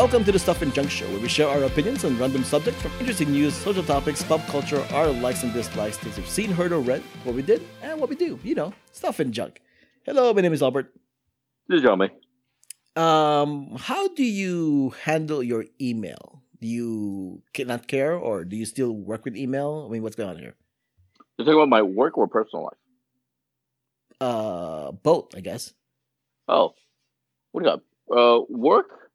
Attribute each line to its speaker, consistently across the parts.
Speaker 1: Welcome to the Stuff and Junk Show, where we share our opinions on random subjects from interesting news, social topics, pop culture, our likes and dislikes, things we've seen, heard, or read, what we did, and what we do. You know, stuff and junk. Hello, my name is Albert.
Speaker 2: This is Jiaming.
Speaker 1: Um, how do you handle your email? Do you not care, or do you still work with email? I mean, what's going on here?
Speaker 2: You're talking about my work or personal life?
Speaker 1: Uh, both, I guess.
Speaker 2: Oh, what do you got? Uh, work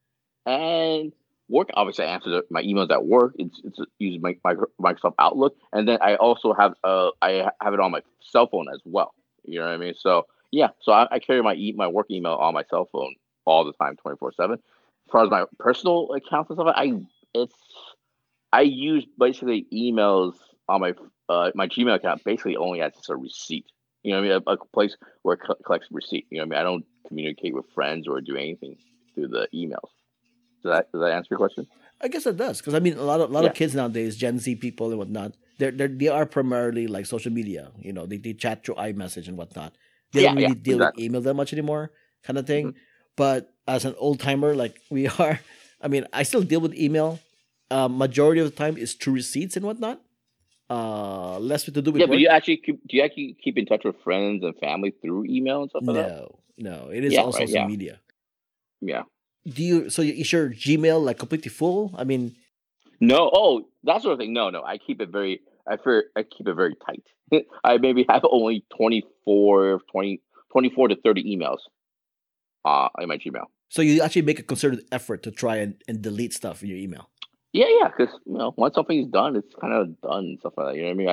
Speaker 2: and work. Obviously, I answer my emails at work. It's it's using my, my Microsoft Outlook, and then I also have uh I have it on my cell phone as well. You know what I mean? So yeah, so I, I carry my e- my work email on my cell phone all the time, twenty four seven. As far as my personal accounts and stuff, I it's I use basically emails on my uh, my Gmail account basically only as just a receipt. You know what I mean? A, a place where it co- collects receipt. You know what I mean? I don't communicate with friends or do anything through the emails. Does that does that answer your question?
Speaker 1: I guess it does because I mean a lot of a lot
Speaker 2: Yeah.
Speaker 1: of kids nowadays, Gen Z people and whatnot, they're, they're they are primarily like social media. You know, they, they chat through iMessage and whatnot. They
Speaker 2: Yeah,
Speaker 1: don't really
Speaker 2: yeah,
Speaker 1: deal
Speaker 2: exactly.
Speaker 1: with email that much anymore, kind of thing.
Speaker 2: Mhm.
Speaker 1: But as an old timer like we are, I mean, I still deal with email. Uh, majority of the time is through receipts and whatnot. Uh, less to do with
Speaker 2: Yeah,
Speaker 1: work.
Speaker 2: but you actually keep, do you actually keep in touch with friends and family through email and stuff like that?
Speaker 1: no, no, it is
Speaker 2: Yeah,
Speaker 1: all
Speaker 2: right,
Speaker 1: social media.
Speaker 2: Yeah.
Speaker 1: Do you? So is your Gmail like completely full? I mean,
Speaker 2: No. Oh, that sort of thing. No, no. I keep it very. I fear, I keep it very tight. I maybe have only 24, 20, 24 to thirty emails. Uh, in my Gmail.
Speaker 1: so you actually make a concerted effort to try and, and delete stuff in your email.
Speaker 2: Yeah, yeah. Because you know, once something's done, it's kind of done and stuff like that. You know what I mean?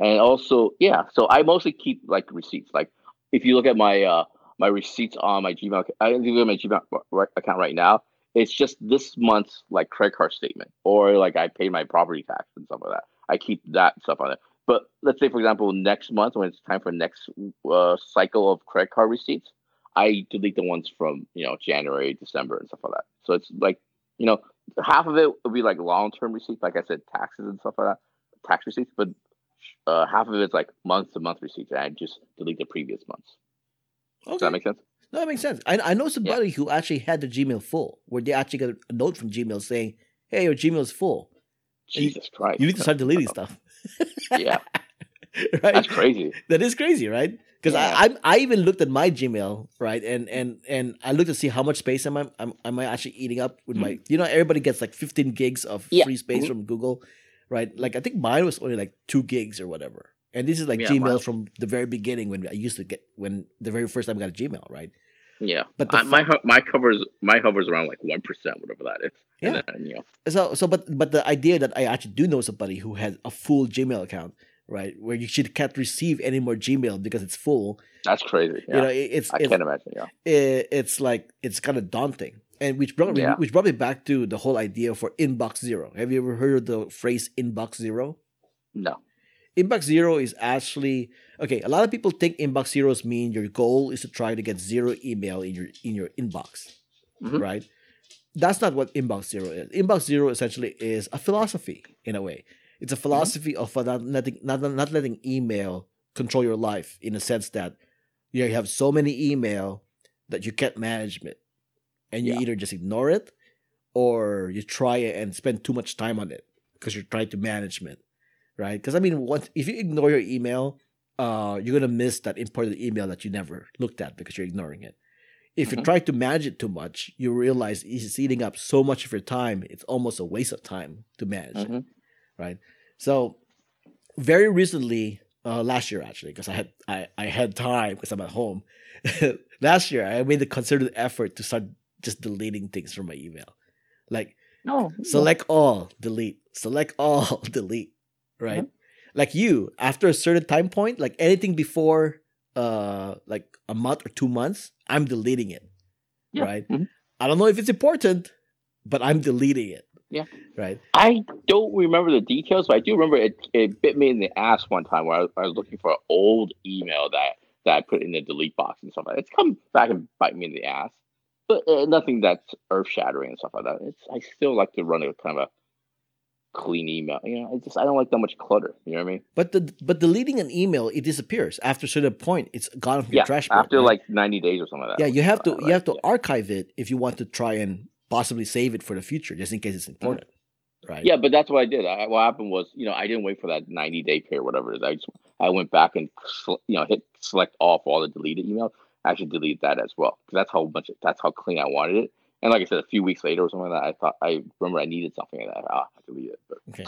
Speaker 2: I, and also, yeah. So I mostly keep like receipts. Like if you look at my uh my receipts on my Gmail, I you look my Gmail account right now. It's just this month's like credit card statement, or like I paid my property tax and stuff like that. I keep that stuff on it. But let's say, for example, next month when it's time for next uh, cycle of credit card receipts, I delete the ones from you know January, December, and stuff like that. So it's like you know half of it would be like long term receipts, like I said, taxes and stuff like that, tax receipts. But uh, half of it's like month to month receipts, and I just delete the previous months. Does that make sense?
Speaker 1: No, that makes sense. I, I know somebody who actually had their Gmail full, where they actually got a note from Gmail saying, "Hey, your Gmail is full. And you-
Speaker 2: Jesus Christ!
Speaker 1: You need to start deleting stuff."
Speaker 2: yeah,
Speaker 1: right?
Speaker 2: that's crazy.
Speaker 1: That is crazy, right? Because
Speaker 2: Yeah.
Speaker 1: I, I I even looked at my Gmail, right, and and and I looked to see how much space am I am, am I actually eating up with my. You know, everybody gets like 15 gigs of
Speaker 2: Mm-hmm. Yeah.
Speaker 1: free space
Speaker 2: Mhm.
Speaker 1: from Google, right? Like I think mine was only like two gigs or whatever. And this is like
Speaker 2: Yeah,
Speaker 1: Gmail from the very beginning when I used to get when the very first time I got a Gmail, right?
Speaker 2: Yeah,
Speaker 1: But
Speaker 2: I, my my covers my hovers around like one percent, whatever that is.
Speaker 1: Yeah.
Speaker 2: then, you know,
Speaker 1: So so but but the idea that I actually do know somebody who has a full Gmail account, right, where you should can't receive any more Gmail because it's full.
Speaker 2: that's crazy. Yeah.
Speaker 1: You know, it, it's
Speaker 2: I
Speaker 1: it's
Speaker 2: can't imagine. Yeah,
Speaker 1: it, it's like it's kind of daunting. And which brought me
Speaker 2: Yeah.
Speaker 1: which brought me back to the whole idea for inbox zero. Have you ever heard of the phrase inbox zero?
Speaker 2: no.
Speaker 1: Inbox zero is actually okay. A lot of people think inbox zeros mean your goal is to try to get zero email in your in your inbox,
Speaker 2: Mhm.
Speaker 1: right? That's not what inbox zero is. Inbox zero essentially is a philosophy in a way. It's a philosophy of uh, not letting not, not letting email control your life in a sense that you have so many email that you can't manage it, and you
Speaker 2: Yeah.
Speaker 1: either just ignore it or you try it and spend too much time on it because you're trying to manage it right? Because I mean, once if you ignore your email, uh, you're gonna miss that important email that you never looked at because you're ignoring it. If you
Speaker 2: Mhm.
Speaker 1: try to manage it too much, you realize it's eating up so much of your time. It's almost a waste of time to manage it,
Speaker 2: Mhm.
Speaker 1: right? So, very recently, uh, last year actually, because I had I, I had time because I'm at home. last year, I made the concerted effort to start just deleting things from my email, like
Speaker 2: No.
Speaker 1: select all, delete, select all, delete, right?
Speaker 2: Mm-hmm.
Speaker 1: Like you, after a certain time point, like anything before uh like a month or two months, I'm deleting it.
Speaker 2: Yeah.
Speaker 1: Right?
Speaker 2: Mhm.
Speaker 1: I don't know if it's important, but I'm deleting it.
Speaker 2: Yeah.
Speaker 1: Right.
Speaker 2: I don't remember the details, but I do remember it, it bit me in the ass one time where I, was- I was looking for an old email that, that I put in the delete box and stuff like that. It's come back and bite me in the ass, but uh, nothing that's earth shattering and stuff like that. It's I still like to run a kind of a clean email. You know, I just I don't like that much clutter. You know what I mean?
Speaker 1: But the but deleting an email, it disappears after a certain point. It's gone from
Speaker 2: Yeah.
Speaker 1: your trash.
Speaker 2: After
Speaker 1: right?
Speaker 2: like ninety days or something like that.
Speaker 1: yeah, you have to you have to
Speaker 2: yeah.
Speaker 1: archive it if you want to try and possibly save it for the future just in case it's important, mm-hmm. right?
Speaker 2: Yeah, but that's what I did. I, what happened was, you know, I didn't wait for that 90 day period, whatever it is. I just, I went back and, you know, hit select all for all the deleted emails. I actually deleted that as well because that's how much, that's how clean I wanted it. And like I said, a few weeks later or something like that, I thought, I remember I needed something like that. Ah, I leave it. But,
Speaker 1: Okay.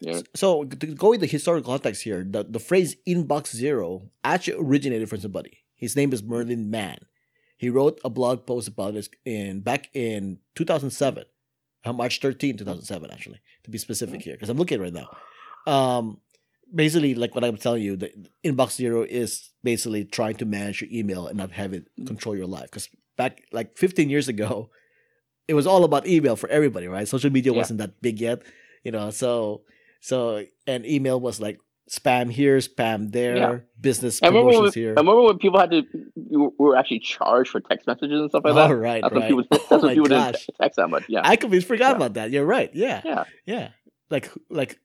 Speaker 2: yeah.
Speaker 1: So to go with the historical context here, the, the phrase inbox zero actually originated from somebody. His name is Merlin Mann. He wrote a blog post about this in back in 2007, uh, March 13, 2007, actually, to be specific here, because I'm looking right now. Um, basically, like what I'm telling you, the inbox zero is basically trying to manage your email and not have it control your life. Because back like 15 years ago, it was all about email for everybody, right? Social media
Speaker 2: Yeah.
Speaker 1: wasn't that big yet, you know. So, so and email was like spam here, spam there,
Speaker 2: Yeah.
Speaker 1: business
Speaker 2: I remember, when,
Speaker 1: promotions
Speaker 2: I remember when people had to, you were, actually charged for text messages and stuff like that.
Speaker 1: All right,
Speaker 2: That's
Speaker 1: right.
Speaker 2: people, that's
Speaker 1: oh my
Speaker 2: people
Speaker 1: gosh,
Speaker 2: text that much. Yeah.
Speaker 1: I completely forgot
Speaker 2: Yeah.
Speaker 1: about that. You're right. Yeah,
Speaker 2: yeah.
Speaker 1: yeah. Like, like,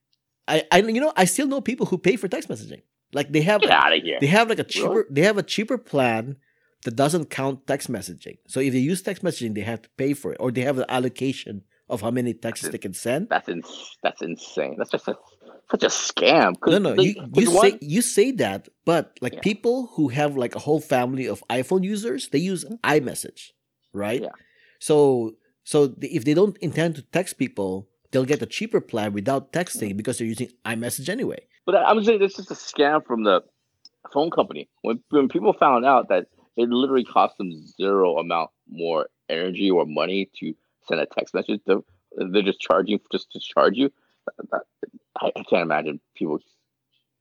Speaker 1: I, I, you know, I still know people who pay for text messaging. Like they have,
Speaker 2: Get out of here.
Speaker 1: they have like a cheaper,
Speaker 2: Really?
Speaker 1: they have a cheaper plan that doesn't count text messaging. So if they use text messaging, they have to pay for it, or they have an allocation of how many texts
Speaker 2: That's
Speaker 1: they can send.
Speaker 2: That's ins- That's insane. That's just a, such a scam.
Speaker 1: No, no, you, you say you say that, but like
Speaker 2: Yeah.
Speaker 1: people who have like a whole family of iPhone users, they use mm-hmm. iMessage, right?
Speaker 2: Yeah.
Speaker 1: So so the, if they don't intend to text people, they'll get a cheaper plan without texting mm-hmm. because they're using iMessage anyway.
Speaker 2: But I'm saying this is a scam from the phone company. When when people found out that it literally costs them zero amount more energy or money to send a text message, they're, they're just charging just to charge you. I, I can't imagine people.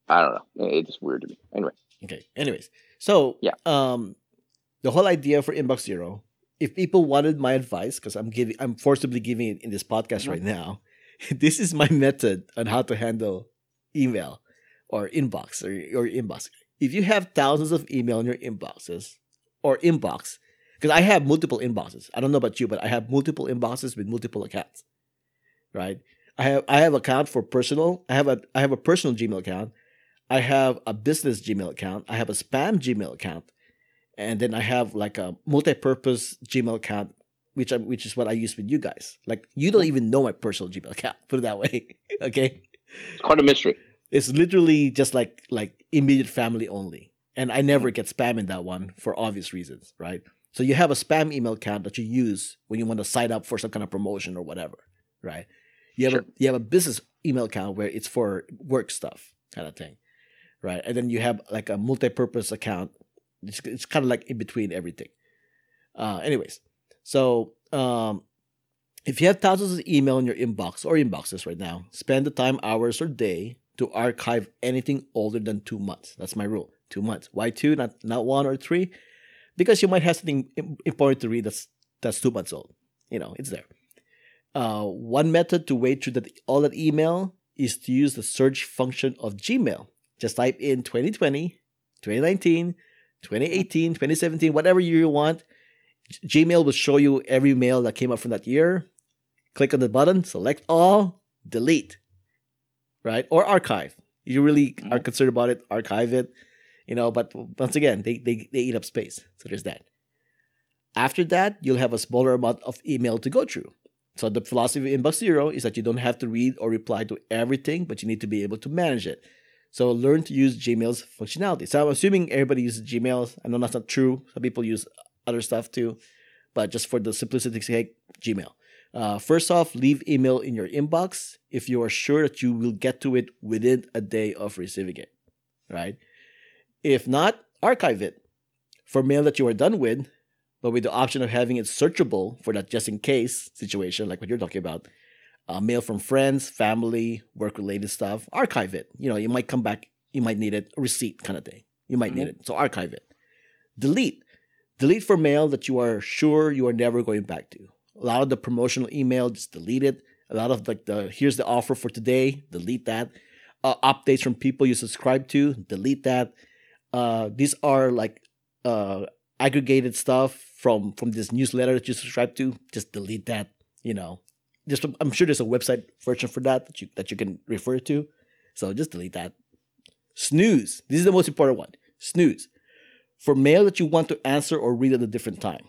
Speaker 2: I don't know. It's just weird to me. Anyway,
Speaker 1: Okay. Anyways, so
Speaker 2: Yeah.
Speaker 1: um, the whole idea for Inbox Zero, if people wanted my advice, because I'm giving, I'm forcibly giving it in this podcast
Speaker 2: Mhm.
Speaker 1: right now. This is my method on how to handle email or inbox or or inbox. If you have thousands of email in your inboxes or inbox, because I have multiple inboxes. I don't know about you, but I have multiple inboxes with multiple accounts. Right. I have I have account for personal. I have a I have a personal Gmail account. I have a business Gmail account. I have a spam Gmail account, and then I have like a multi-purpose Gmail account, which I, which is what I use with you guys. Like you don't mm. even know my personal Gmail account. Put it that way, okay?
Speaker 2: it's quite a mystery.
Speaker 1: It's literally just like like immediate family only, and I never get spam in that one for obvious reasons, right? So you have a spam email account that you use when you want to sign up for some kind of promotion or whatever, right? You have
Speaker 2: Sure.
Speaker 1: a you have a business email account where it's for work stuff kind of thing, right? And then you have like a multi-purpose account. It's, it's kind of like in between everything. Uh, anyways, so um, if you have thousands of email in your inbox or inboxes right now, spend the time, hours, or day to archive anything older than two months. That's my rule. Two months. Why two? Not not one or three? Because you might have something important to read that's that's two months old. You know, it's there. Uh, one method to wade through that all that email is to use the search function of Gmail. Just type in 2020, 2019, 2018, 2017, whatever year you want. G- Gmail will show you every mail that came up from that year. Click on the button, select all, delete, right? Or archive. You really are
Speaker 2: Mhm.
Speaker 1: concerned about it, archive it. You know, but once again, they, they, they eat up space. So there's that. After that, you'll have a smaller amount of email to go through. So the philosophy of Inbox Zero is that you don't have to read or reply to everything, but you need to be able to manage it. So learn to use Gmail's functionality. So I'm assuming everybody uses Gmail. I know that's not true. Some people use other stuff too, but just for the simplicity's sake, Gmail. Uh, first off, leave email in your inbox if you are sure that you will get to it within a day of receiving it, right? If not, archive it for mail that you are done with, but with the option of having it searchable for that just in case situation, like what you're talking about. Uh, mail from friends, family, work related stuff, archive it. You know, you might come back, you might need it, a receipt kind of thing. You might need it. So archive it. Delete. Delete for mail that you are sure you are never going back to. A lot of the promotional email, just delete it. A lot of like the here's the offer for today, delete that. Uh, updates from people you subscribe to, delete that. Uh, these are like uh, aggregated stuff from from this newsletter that you subscribe to. Just delete that. You know, just I'm sure there's a website version for that that you that you can refer to. So just delete that. Snooze. This is the most important one. Snooze. For mail that you want to answer or read at a different time.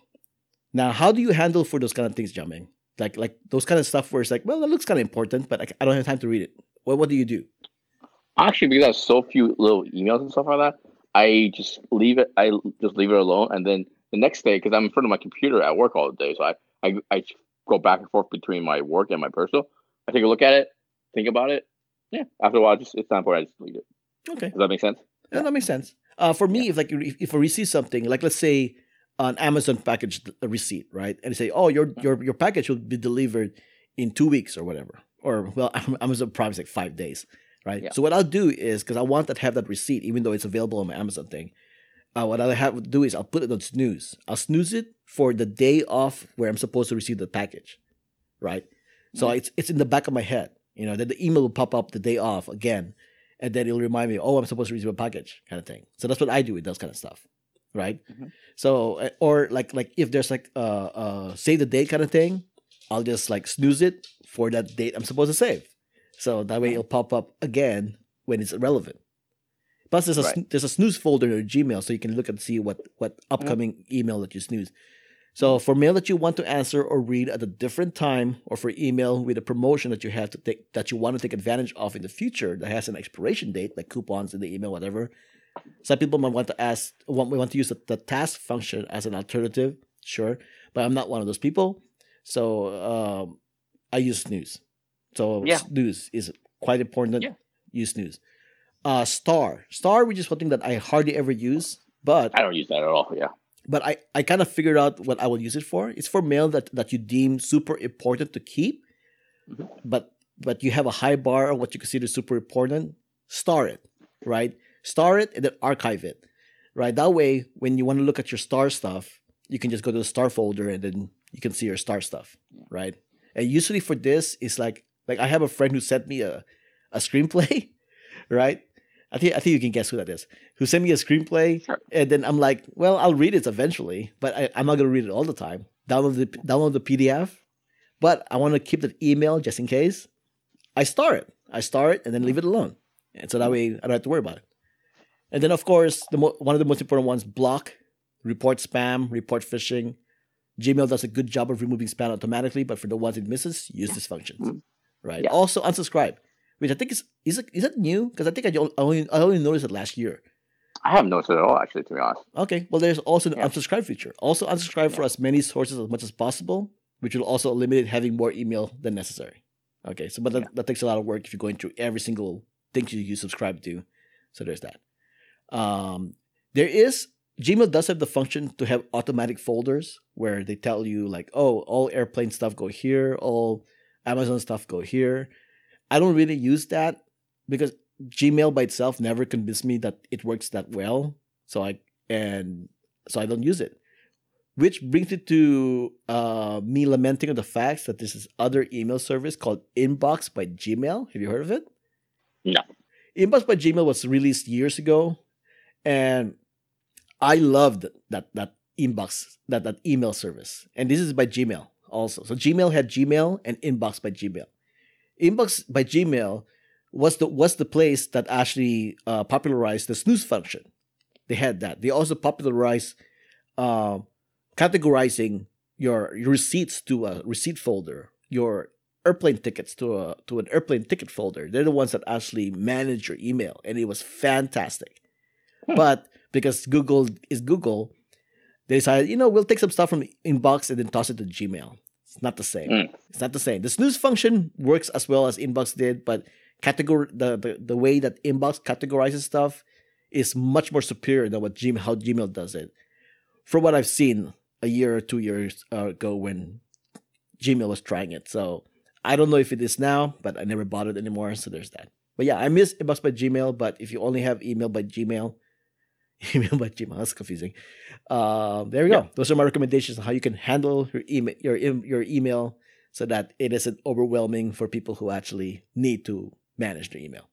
Speaker 1: Now, how do you handle for those kind of things, Jiaming? Like like those kind of stuff where it's like, well, that looks kind of important, but I, I don't have time to read it. What what do you do?
Speaker 2: Actually, because I have so few little emails and stuff like that, I just leave it. I just leave it alone, and then the next day, because I'm in front of my computer at work all day, so I, I I go back and forth between my work and my personal. I take a look at it, think about it. Yeah, after a while, just it's time for it. I just delete it.
Speaker 1: Okay,
Speaker 2: Does that make sense?
Speaker 1: yeah, that makes sense. Uh, for me, if like if, if I receive something, like let's say an Amazon package a receipt, right, and say, oh, your your your package will be delivered in two weeks or whatever, or well, Amazon Prime is like five days, right?
Speaker 2: Yeah.
Speaker 1: So what I'll do is because I want to have that receipt, even though it's available on my Amazon thing. Uh, what I'll have to do is I'll put it on snooze. I'll snooze it for the day off where I'm supposed to receive the package, right? So it's it's in the back of my head, you know. Then the email will pop up the day off again, and then it'll remind me, oh, I'm supposed to receive a package, kind of thing. So that's what I do with those kind of stuff, right?
Speaker 2: Mhm.
Speaker 1: So uh, or like like if there's like uh uh save the date kind of thing, I'll just like snooze it for that date I'm supposed to save. So that way it'll pop up again when it's relevant. Plus, there's a
Speaker 2: Right.
Speaker 1: there's a snooze folder in your Gmail, so you can look and see what what upcoming email that you snooze. So for mail that you want to answer or read at a different time, or for email with a promotion that you have to take that you want to take advantage of in the future that has an expiration date, like coupons in the email, whatever. Some people might want to ask want we want to use the, the task function as an alternative, sure, but I'm not one of those people. So um, I use snooze. So
Speaker 2: Yeah.
Speaker 1: snooze is quite important.
Speaker 2: Yeah.
Speaker 1: Use snooze. Uh, star, star, which is something that I hardly ever use, but
Speaker 2: I don't use that at all. Yeah.
Speaker 1: but I, I kind of figured out what I will use it for. It's for mail that, that you deem super important to keep,
Speaker 2: Mhm.
Speaker 1: but but you have a high bar on what you consider super important. Star it, right? Star it and then archive it, right? That way, when you want to look at your star stuff, you can just go to the star folder and then you can see your star stuff, right? And usually for this, it's like like I have a friend who sent me a a screenplay, right? I think I think you can guess who that is. Who sent me a screenplay,
Speaker 2: Sure.
Speaker 1: and then I'm like, well, I'll read it eventually, but I, I'm not gonna read it all the time. Download the download the PDF, but I want to keep that email just in case. I star it. I star it and then leave it alone, and so that way I don't have to worry about it. And then of course, the mo- one of the most important ones: block, report spam, report phishing. Gmail does a good job of removing spam automatically, but for the ones it misses, use these functions.
Speaker 2: Mm.
Speaker 1: Right.
Speaker 2: Yeah.
Speaker 1: Also unsubscribe, which I think is is it, is that new? Because I think I only I only noticed it last year.
Speaker 2: I haven't noticed it at all, actually, to be honest.
Speaker 1: Okay, well, there's also an
Speaker 2: Yeah.
Speaker 1: unsubscribe feature. Also, unsubscribe for as many sources as much as possible, which will also eliminate having more email than necessary. Okay, so but that,
Speaker 2: Yeah.
Speaker 1: that takes a lot of work if you're going through every single thing you, you subscribe to. So there's that. Um, there is Gmail does have the function to have automatic folders where they tell you like, oh, all airplane stuff go here, all Amazon stuff go here. I don't really use that because Gmail by itself never convinced me that it works that well. So I and so I don't use it. Which brings it to uh, me lamenting on the fact that this is other email service called Inbox by Gmail. Have you heard of it?
Speaker 2: No.
Speaker 1: Inbox by Gmail was released years ago, and I loved that that inbox that that email service. And this is by Gmail also. So Gmail had Gmail and Inbox by Gmail. Inbox by Gmail was the was the place that actually uh, popularized the snooze function. They had that. They also popularized uh, categorizing your, your receipts to a receipt folder, your airplane tickets to a to an airplane ticket folder. They're the ones that actually manage your email, and it was fantastic.
Speaker 2: Hmm.
Speaker 1: But because Google is Google, they decided, you know, we'll take some stuff from inbox and then toss it to Gmail. It's not the same.
Speaker 2: Mm.
Speaker 1: It's not the same. The snooze function works as well as inbox did, but categor the, the the way that inbox categorizes stuff is much more superior than what Gmail how Gmail does it. From what I've seen a year or two years uh, ago when Gmail was trying it, so I don't know if it is now, but I never bought it anymore. So there's that. But yeah, I miss inbox by Gmail. But if you only have email by Gmail, email by Gmail, that's confusing. Uh, there we go. Those are my recommendations on how you can handle your email, your your email, so that it isn't overwhelming for people who actually need to manage their email.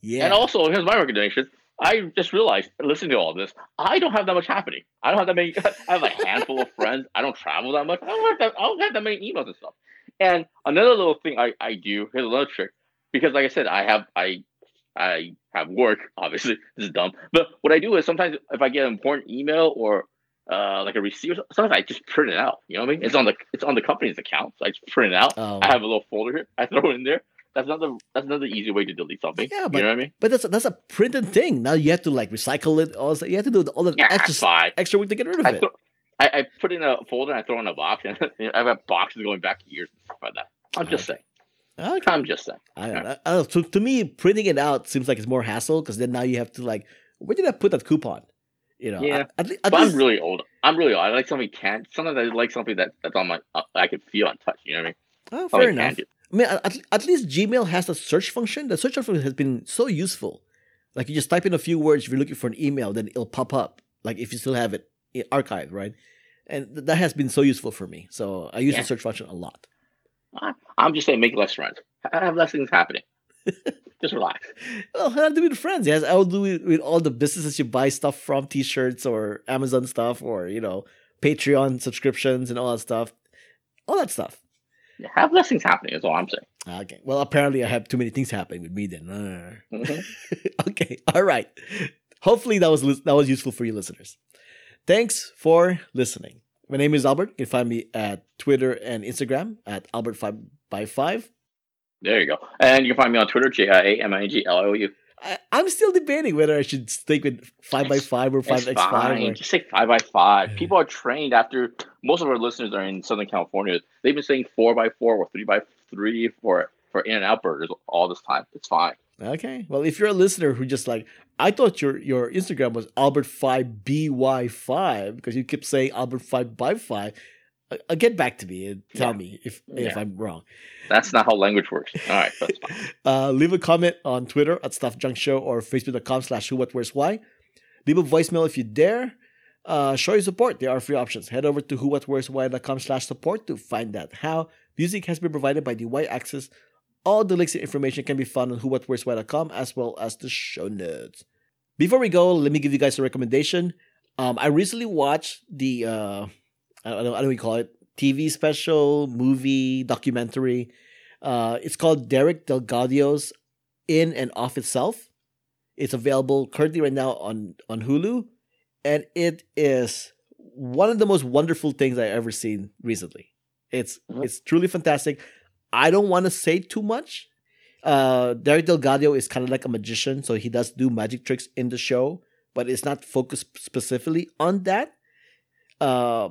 Speaker 1: Yeah.
Speaker 2: And also, here's my recommendation. I just realized, listening to all this, I don't have that much happening. I don't have that many. I have a handful of friends. I don't travel that much. I don't have that. I don't have that many emails and stuff. And another little thing I, I do here's another trick because, like I said, I have I I have work. Obviously, this is dumb. But what I do is sometimes if I get an important email or uh, like a receipt. Sometimes I just print it out. You know what I mean? It's on the it's on the company's account, so I just print it out.
Speaker 1: Oh.
Speaker 2: I have a little folder here. I throw it in there. That's another that's another easy way to delete something.
Speaker 1: Yeah, but, you
Speaker 2: know what I mean?
Speaker 1: But that's that's a printed thing. Now you have to like recycle it. All you have to do all the
Speaker 2: Yeah,
Speaker 1: extra
Speaker 2: fine.
Speaker 1: extra work to get rid of
Speaker 2: I,
Speaker 1: it.
Speaker 2: throw, I, I put in a folder and I throw it in a box, and I've got boxes going back years and stuff like that. I'm just saying.
Speaker 1: Okay.
Speaker 2: I'm just saying.
Speaker 1: I don't know. I don't. To, me, printing it out seems like it's more hassle because then now you have to like, where did I put that coupon? You know,
Speaker 2: Yeah.
Speaker 1: At, at, le-
Speaker 2: But
Speaker 1: least,
Speaker 2: I'm really old. I'm really old. I like something can't. Sometimes I like something that, that's on my. Uh, I can feel and touch. You know what I mean?
Speaker 1: oh,
Speaker 2: Something
Speaker 1: fair enough. I mean, at, at least Gmail has a search function. The search function has been so useful. Like you just type in a few words if you're looking for an email, then it'll pop up. Like if you still have it archived, right? And th- that has been so useful for me. So I use
Speaker 2: Yeah.
Speaker 1: the search function a lot.
Speaker 2: I'm just saying, make less friends. Ha- Have less things happening. just relax.
Speaker 1: Well, how to do it with friends? Yes, I will do it with all the businesses you buy stuff from, T-shirts or Amazon stuff, or you know, Patreon subscriptions and all that stuff. All that stuff.
Speaker 2: Yeah, Have less things happening. Is all I'm saying.
Speaker 1: Okay. Well, apparently I have too many things happening with me then. Uh.
Speaker 2: Mhm.
Speaker 1: okay. All right. Hopefully that was that was useful for you listeners. Thanks for listening. My name is Albert. You can find me at Twitter and Instagram at Albert5 by 5
Speaker 2: There you go. And you can find me on Twitter, J I A M I N G L O U.
Speaker 1: I, I'm still debating whether I should stick with 5 by 5 or 5x5.
Speaker 2: fine.
Speaker 1: Or,
Speaker 2: Just say five by five. People are trained after most of our listeners are in Southern California. They've been saying four by four or three by three for for in and out burgers all this time. It's fine.
Speaker 1: Okay. Well, if you're a listener who just like, I thought your your Instagram was Albert5BY5 because you kept saying Albert5 by 5. Uh, uh, get back to me and tell
Speaker 2: Yeah.
Speaker 1: me if, if
Speaker 2: Yeah.
Speaker 1: I'm wrong.
Speaker 2: That's not how language works. All right, that's fine.
Speaker 1: Uh, leave a comment on Twitter at Stuff Junk Show or Facebook.com slash who, what, where's, why. Leave a voicemail if you dare. Uh, show your support. There are free options. Head over to who, what, where's, why.com slash support to find out how. Music has been provided by the Y Axis. All the links and information can be found on who, what, where's, why.com as well as the show notes. Before we go, let me give you guys a recommendation. Um, I recently watched the, uh, I don't know, I don't know what you call it, TV special, movie, documentary. Uh, it's called Derek DelGaudio's In and Of Itself. It's available currently right now on, on Hulu, and it is one of the most wonderful things I've ever seen recently. It's it's truly fantastic. I don't want to say too much. Uh, Derek DelGaudio is kind of like a magician, so he does do magic tricks in the show, but it's not focused specifically on that. Uh,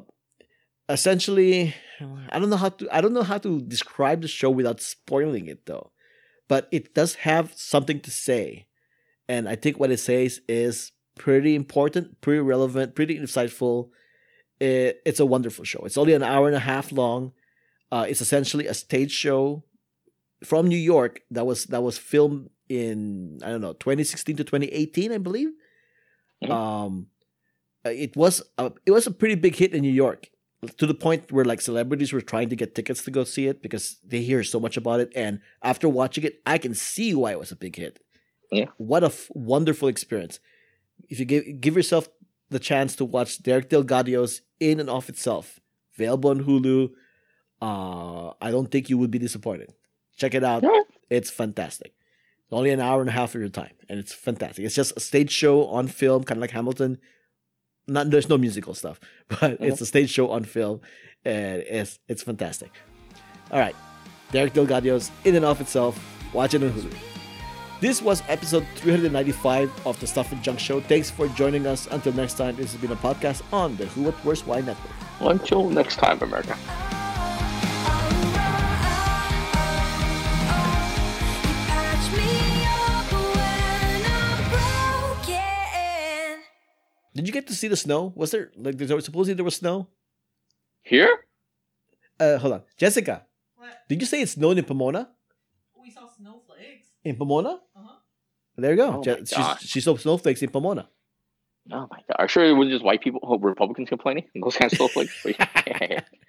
Speaker 1: essentially, I don't know how to I don't know how to describe the show without spoiling it though. But it does have something to say. And I think what it says is pretty important, pretty relevant, pretty insightful. It, it's a wonderful show. It's only an hour and a half long. Uh, it's essentially a stage show from New York that was that was filmed in I don't know 2016 to 2018, I believe.
Speaker 2: Mhm.
Speaker 1: Um, uh, it was a, it was a pretty big hit in New York to the point where like celebrities were trying to get tickets to go see it because they hear so much about it. And after watching it, I can see why it was a big hit.
Speaker 2: Yeah.
Speaker 1: What a f- wonderful experience. If you give give yourself the chance to watch Derek DelGaudio's In and Of Itself, available on Hulu, uh, I don't think you would be disappointed. Check it out.
Speaker 2: Yeah.
Speaker 1: It's fantastic. It's Only an hour and a half of your time, and it's fantastic. It's just a stage show on film, kind of like Hamilton. Not there's no musical stuff, but it's a stage show on film, and it's it's fantastic. All right, Derek DelGaudio's In and Of Itself. Watch it on Hulu. This was episode 395 of the Stuff and Junk Show. Thanks for joining us. Until next time, this has been a podcast on the Who What Where's Why Network.
Speaker 2: Until next time, America.
Speaker 1: Did you get to see the snow? Was there like there was supposedly there was snow?
Speaker 2: Here?
Speaker 1: Uh, hold on, Jessica.
Speaker 3: What?
Speaker 1: Did you say it snowed in Pomona?
Speaker 3: We saw snowflakes.
Speaker 1: In Pomona?
Speaker 3: Uh-huh.
Speaker 1: There you go.
Speaker 2: Oh
Speaker 1: Je-
Speaker 2: my
Speaker 1: she,
Speaker 2: gosh.
Speaker 1: she saw snowflakes in Pomona.
Speaker 2: Oh my god. Are you sure it was just white people, Republicans complaining? Those kind of snowflakes?